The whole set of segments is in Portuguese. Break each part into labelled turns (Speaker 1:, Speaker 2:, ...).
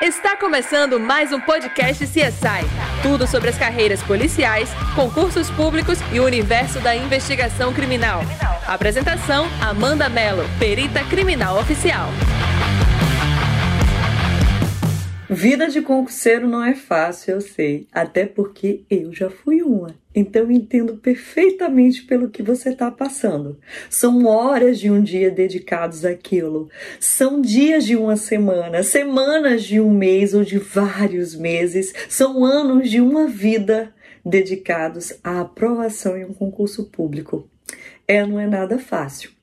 Speaker 1: Está começando mais um podcast CSI. Tudo sobre as carreiras policiais, concursos públicos e o universo da investigação criminal. Apresentação: Amanda Mello, perita criminal oficial.
Speaker 2: Vida de concurseiro não é fácil, eu sei, até porque eu já fui uma. Então entendo perfeitamente pelo que você está passando. São horas de um dia dedicados àquilo. São dias de uma semana, semanas de um mês ou de vários meses. São anos de uma vida dedicados à aprovação em um concurso público. É, não é nada fácil.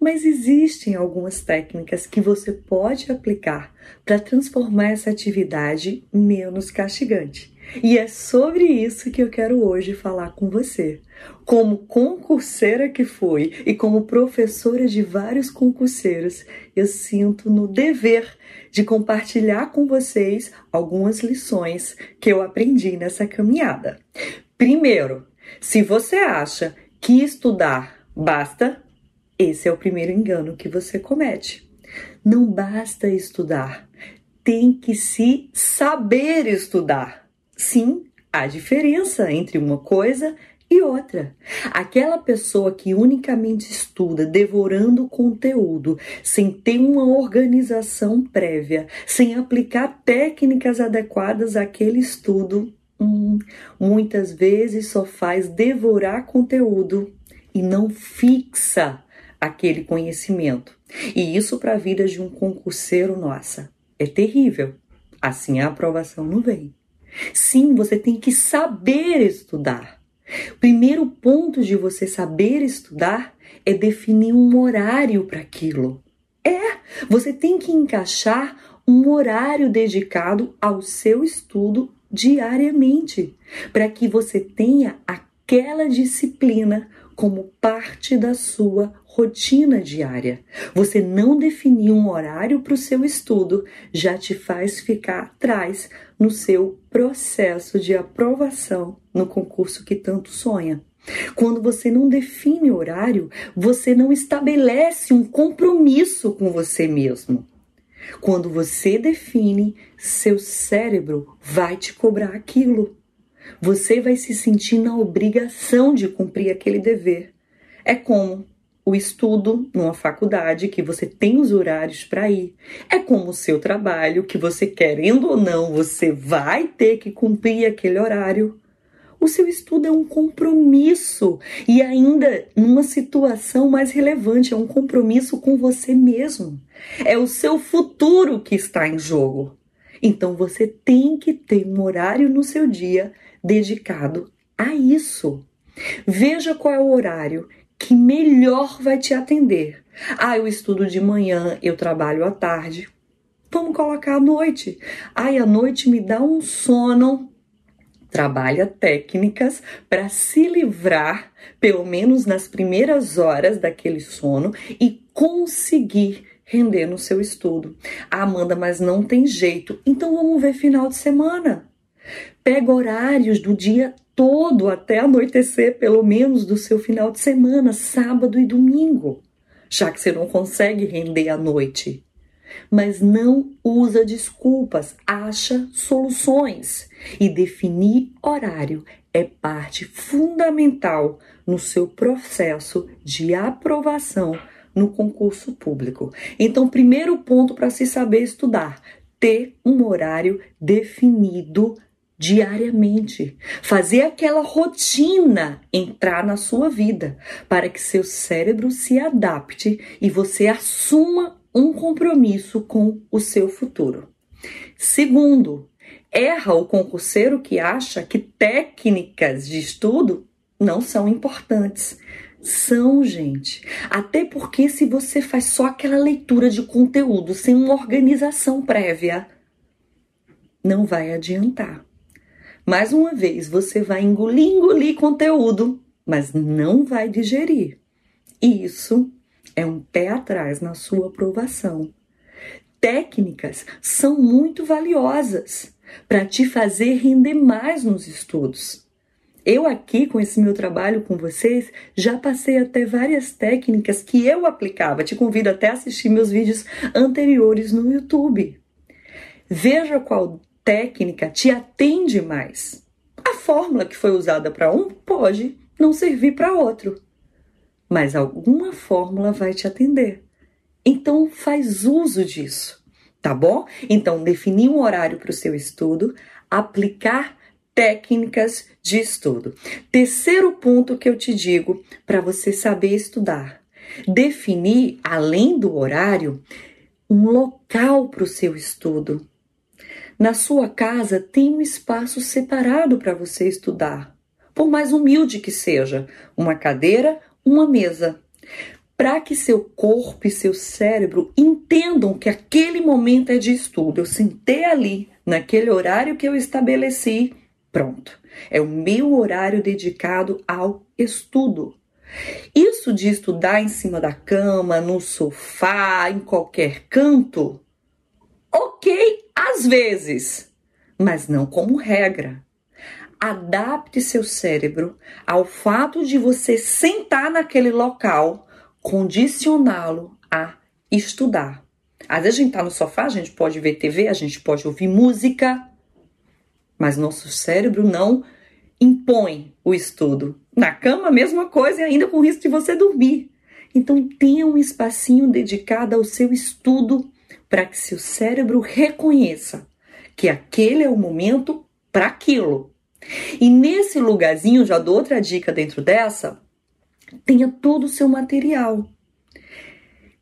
Speaker 2: Mas existem algumas técnicas que você pode aplicar para transformar essa atividade menos castigante. E é sobre isso que eu quero hoje falar com você. Como concurseira que fui e como professora de vários concurseiros, eu sinto no dever de compartilhar com vocês algumas lições que eu aprendi nessa caminhada. Primeiro, se você acha que estudar basta, esse é o primeiro engano que você comete. Não basta estudar, tem que se saber estudar. Sim, há diferença entre uma coisa e outra. Aquela pessoa que unicamente estuda devorando conteúdo, sem ter uma organização prévia, sem aplicar técnicas adequadas àquele estudo, hum, muitas vezes só faz devorar conteúdo e não fixa aquele conhecimento. E isso para a vida de um concurseiro, nossa, é terrível. Assim a aprovação não vem. Sim, você tem que saber estudar. Primeiro ponto de você saber estudar é definir um horário para aquilo. É, você tem que encaixar um horário dedicado ao seu estudo diariamente, para que você tenha aquela disciplina como parte da sua rotina diária. Você não definir um horário para o seu estudo já te faz ficar atrás no seu processo de aprovação no concurso que tanto sonha. Quando você não define horário, você não estabelece um compromisso com você mesmo. Quando você define, seu cérebro vai te cobrar aquilo. Você vai se sentir na obrigação de cumprir aquele dever. É como o estudo numa faculdade que você tem os horários para ir. É como o seu trabalho que você querendo ou não, você vai ter que cumprir aquele horário. O seu estudo é um compromisso e ainda numa situação mais relevante, é um compromisso com você mesmo. É o seu futuro que está em jogo. Então você tem que ter um horário no seu dia dedicado a isso. Veja qual é o horário que melhor vai te atender. Ah, eu estudo de manhã, eu trabalho à tarde. Vamos colocar à noite. Ai, à noite me dá um sono. Trabalha técnicas para se livrar, pelo menos nas primeiras horas daquele sono, e conseguir render no seu estudo. Ah, Amanda, mas não tem jeito. Então vamos ver final de semana. Pega horários do dia todo até anoitecer, pelo menos do seu final de semana, sábado e domingo, já que você não consegue render à noite. Mas não usa desculpas, acha soluções e definir horário é parte fundamental no seu processo de aprovação no concurso público. Então, primeiro ponto para se saber estudar, ter um horário definido diariamente. Fazer aquela rotina entrar na sua vida para que seu cérebro se adapte e você assuma um compromisso com o seu futuro. Segundo, erra o concurseiro que acha que técnicas de estudo não são importantes. São, gente. Até porque se você faz só aquela leitura de conteúdo sem uma organização prévia, não vai adiantar. Mais uma vez, você vai engolir, engolir conteúdo, mas não vai digerir. Isso é um pé atrás na sua aprovação. Técnicas são muito valiosas para te fazer render mais nos estudos. Eu aqui com esse meu trabalho com vocês já passei até várias técnicas que eu aplicava. Te convido até a assistir meus vídeos anteriores no YouTube. Veja qual técnica te atende mais. A fórmula que foi usada para um pode não servir para outro, mas alguma fórmula vai te atender. Então faz uso disso, tá bom? Então definir um horário para o seu estudo, aplicar técnicas de estudo. Terceiro ponto que eu te digo para você saber estudar: definir, além do horário, um local para o seu estudo. Na sua casa tem um espaço separado para você estudar, por mais humilde que seja, uma cadeira, uma mesa, para que seu corpo e seu cérebro entendam que aquele momento é de estudo. Eu sentei ali, naquele horário que eu estabeleci, pronto. É o meu horário dedicado ao estudo. Isso de estudar em cima da cama, no sofá, em qualquer canto, ok, às vezes, mas não como regra. Adapte seu cérebro ao fato de você sentar naquele local, condicioná-lo a estudar. Às vezes a gente está no sofá, a gente pode ver TV, a gente pode ouvir música, mas nosso cérebro não impõe o estudo. Na cama, a mesma coisa, e ainda com risco de você dormir. Então, tenha um espacinho dedicado ao seu estudo para que seu cérebro reconheça que aquele é o momento para aquilo. E nesse lugarzinho, já dou outra dica dentro dessa, tenha todo o seu material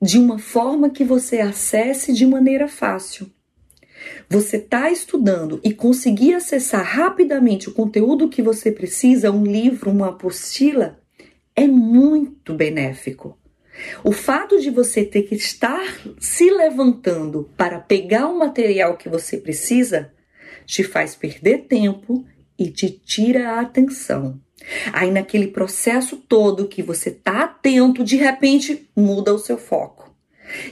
Speaker 2: de uma forma que você acesse de maneira fácil você está estudando e conseguir acessar rapidamente o conteúdo que você precisa, um livro, uma apostila, é muito benéfico. O fato de você ter que estar se levantando para pegar o material que você precisa te faz perder tempo e te tira a atenção. Aí, naquele processo todo que você está atento, de repente muda o seu foco.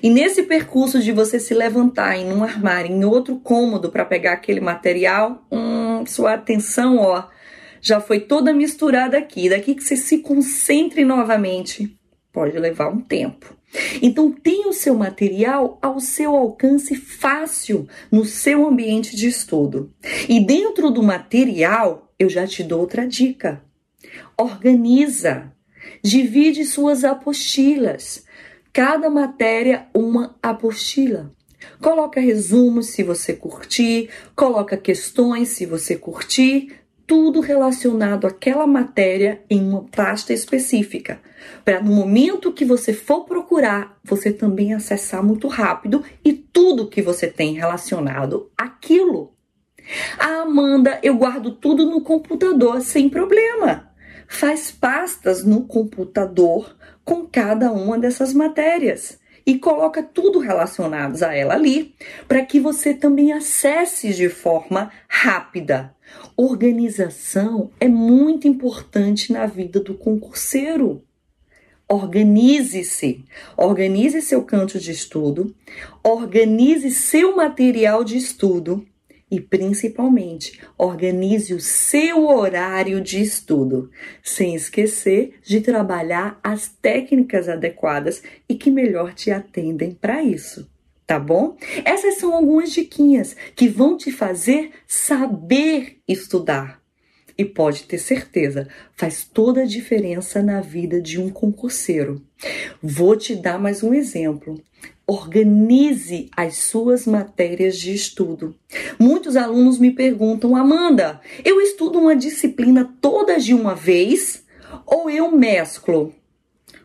Speaker 2: E nesse percurso de você se levantar em um armário, em outro cômodo para pegar aquele material, hum, sua atenção, ó, já foi toda misturada aqui. Daqui que você se concentre novamente, pode levar um tempo. Então tenha o seu material ao seu alcance fácil no seu ambiente de estudo. E dentro do material, eu já te dou outra dica. Organiza, divide suas apostilas cada matéria uma apostila. Coloca resumos se você curtir, coloca questões se você curtir, tudo relacionado àquela matéria em uma pasta específica, para no momento que você for procurar, você também acessar muito rápido e tudo que você tem relacionado àquilo. Ah, Amanda, eu guardo tudo no computador sem problema. Faz pastas no computador com cada uma dessas matérias e coloca tudo relacionado a ela ali, para que você também acesse de forma rápida. Organização é muito importante na vida do concurseiro. Organize-se, organize seu canto de estudo, organize seu material de estudo e, principalmente, organize o seu horário de estudo, sem esquecer de trabalhar as técnicas adequadas e que melhor te atendem para isso. Tá bom? Essas são algumas diquinhas que vão te fazer saber estudar. E pode ter certeza, faz toda a diferença na vida de um concurseiro. Vou te dar mais um exemplo. Organize as suas matérias de estudo. Muitos alunos me perguntam, Amanda, eu estudo uma disciplina toda de uma vez ou eu mesclo?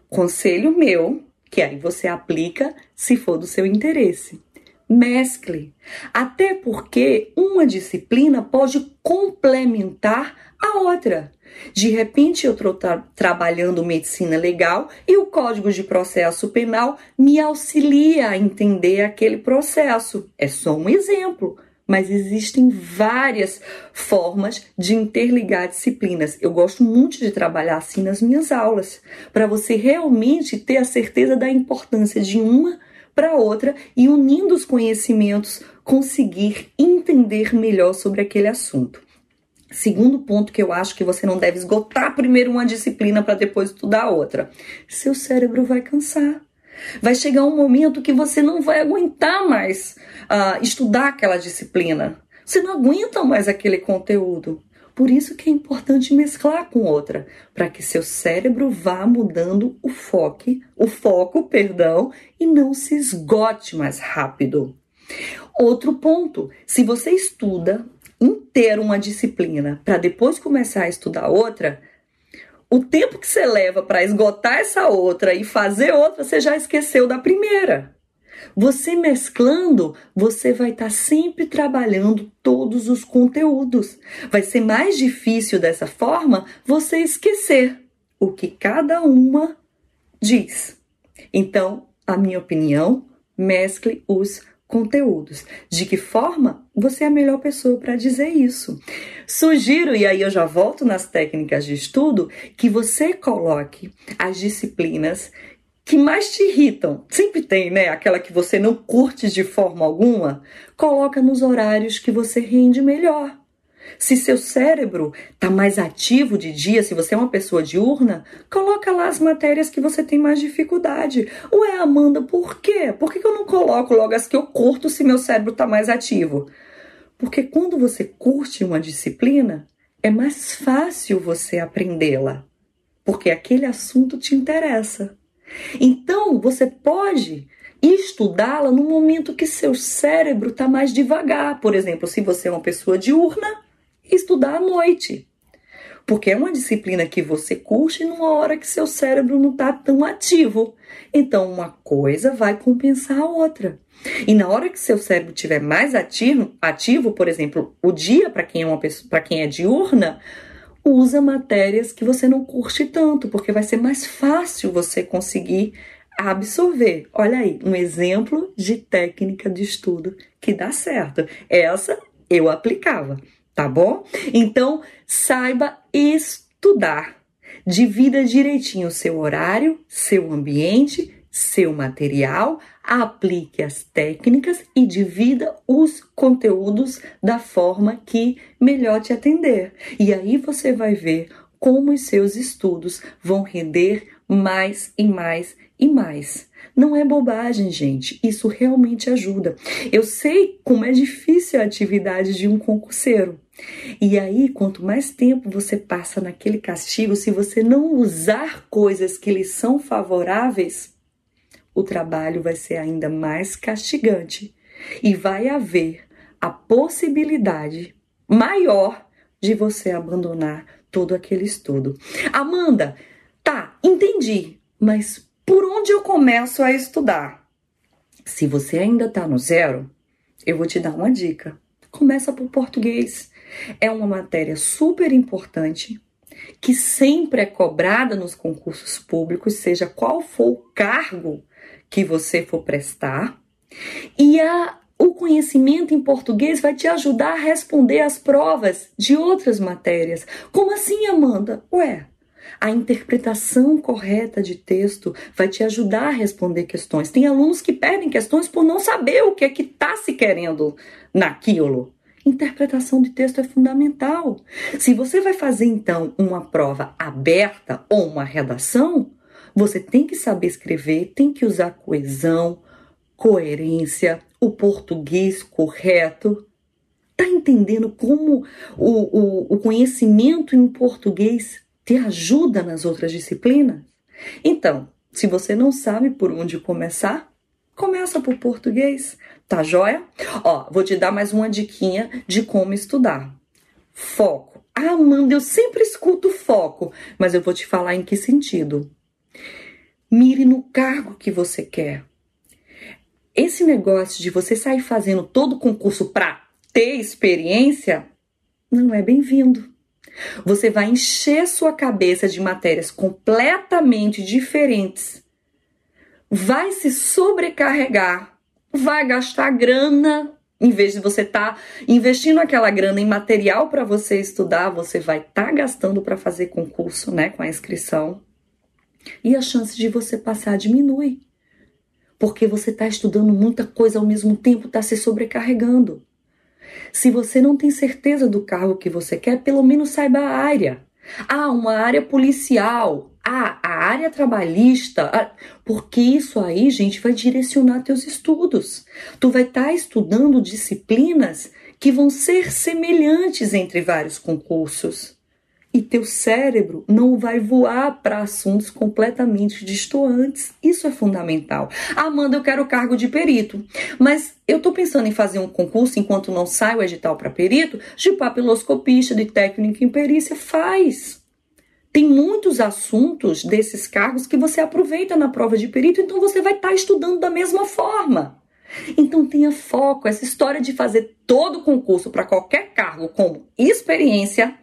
Speaker 2: Conselho meu, que aí você aplica se for do seu interesse. Mescle. Até porque uma disciplina pode complementar a outra. De repente, eu estou tra trabalhando medicina legal e o Código de Processo Penal me auxilia a entender aquele processo. É só um exemplo, mas existem várias formas de interligar disciplinas. Eu gosto muito de trabalhar assim nas minhas aulas, para você realmente ter a certeza da importância de uma para outra e unindo os conhecimentos conseguir entender melhor sobre aquele assunto. Segundo ponto que eu acho que você não deve esgotar primeiro uma disciplina para depois estudar outra. Seu cérebro vai cansar. Vai chegar um momento que você não vai aguentar mais uh, estudar aquela disciplina. Você não aguenta mais aquele conteúdo. Por isso que é importante mesclar com outra, para que seu cérebro vá mudando o foco, o foco, perdão, e não se esgote mais rápido. Outro ponto, se você estuda inteiro uma disciplina para depois começar a estudar outra, o tempo que você leva para esgotar essa outra e fazer outra, você já esqueceu da primeira. Você mesclando, você vai estar tá sempre trabalhando todos os conteúdos. Vai ser mais difícil dessa forma você esquecer o que cada uma diz. Então, a minha opinião, mescle os conteúdos. De que forma você é a melhor pessoa para dizer isso? Sugiro, e aí eu já volto nas técnicas de estudo, que você coloque as disciplinas que mais te irritam. Sempre tem, né? Aquela que você não curte de forma alguma. Coloca nos horários que você rende melhor. Se seu cérebro está mais ativo de dia, se você é uma pessoa diurna, coloca lá as matérias que você tem mais dificuldade. Ué, Amanda, por quê? Por que eu não coloco logo as que eu curto se meu cérebro está mais ativo? Porque quando você curte uma disciplina, é mais fácil você aprendê-la, porque aquele assunto te interessa. Então, você pode estudá-la no momento que seu cérebro está mais devagar. Por exemplo, se você é uma pessoa diurna, estudar à noite. Porque é uma disciplina que você curte numa hora que seu cérebro não está tão ativo. Então, uma coisa vai compensar a outra. E na hora que seu cérebro estiver mais ativo, ativo, por exemplo, o dia para quem é uma pessoa, para quem é diurna, usa matérias que você não curte tanto, porque vai ser mais fácil você conseguir absorver. Olha aí, um exemplo de técnica de estudo que dá certo. Essa eu aplicava tá bom? Então, saiba estudar. Divida direitinho o seu horário, seu ambiente, seu material, aplique as técnicas e divida os conteúdos da forma que melhor te atender. E aí você vai ver como os seus estudos vão render mais e mais e mais. Não é bobagem, gente. Isso realmente ajuda. Eu sei como é difícil a atividade de um concurseiro. E aí, quanto mais tempo você passa naquele castigo, se você não usar coisas que lhe são favoráveis, o trabalho vai ser ainda mais castigante e vai haver a possibilidade maior de você abandonar todo aquele estudo. Amanda, tá, entendi, mas por onde eu começo a estudar? Se você ainda está no zero, eu vou te dar uma dica. Começa por português. É uma matéria super importante que sempre é cobrada nos concursos públicos, seja qual for o cargo que você for prestar. E a, o conhecimento em português vai te ajudar a responder às provas de outras matérias. Como assim, Amanda? Ué, a interpretação correta de texto vai te ajudar a responder questões. Tem alunos que perdem questões por não saber o que é que está se querendo naquilo. Interpretação de texto é fundamental. Se você vai fazer então uma prova aberta ou uma redação, você tem que saber escrever, tem que usar coesão, coerência, o português correto. Tá entendendo como o, o, o conhecimento em português te ajuda nas outras disciplinas? Então, se você não sabe por onde começar, começa por português. Tá joia? Ó, vou te dar mais uma diquinha de como estudar. Foco. Ah, Amanda, eu sempre escuto foco, mas eu vou te falar em que sentido. Mire no cargo que você quer. Esse negócio de você sair fazendo todo o concurso para ter experiência não é bem-vindo. Você vai encher sua cabeça de matérias completamente diferentes. Vai se sobrecarregar vai gastar grana. Em vez de você estar tá investindo aquela grana em material para você estudar, você vai estar tá gastando para fazer concurso, né, com a inscrição. E a chance de você passar diminui. Porque você está estudando muita coisa ao mesmo tempo, está se sobrecarregando. Se você não tem certeza do cargo que você quer, pelo menos saiba a área. Ah, uma área policial. A área trabalhista, porque isso aí, gente, vai direcionar teus estudos. Tu vai estar tá estudando disciplinas que vão ser semelhantes entre vários concursos e teu cérebro não vai voar para assuntos completamente distantes. Isso é fundamental. Amanda, eu quero o cargo de perito, mas eu estou pensando em fazer um concurso enquanto não sai o edital para perito, de papiloscopista, de técnico em perícia, faz. Tem muitos assuntos desses cargos que você aproveita na prova de perito, então você vai estar tá estudando da mesma forma. Então tenha foco. Essa história de fazer todo concurso para qualquer cargo com experiência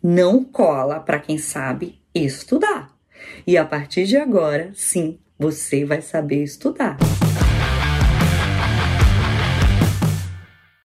Speaker 2: não cola para quem sabe estudar. E a partir de agora, sim, você vai saber estudar.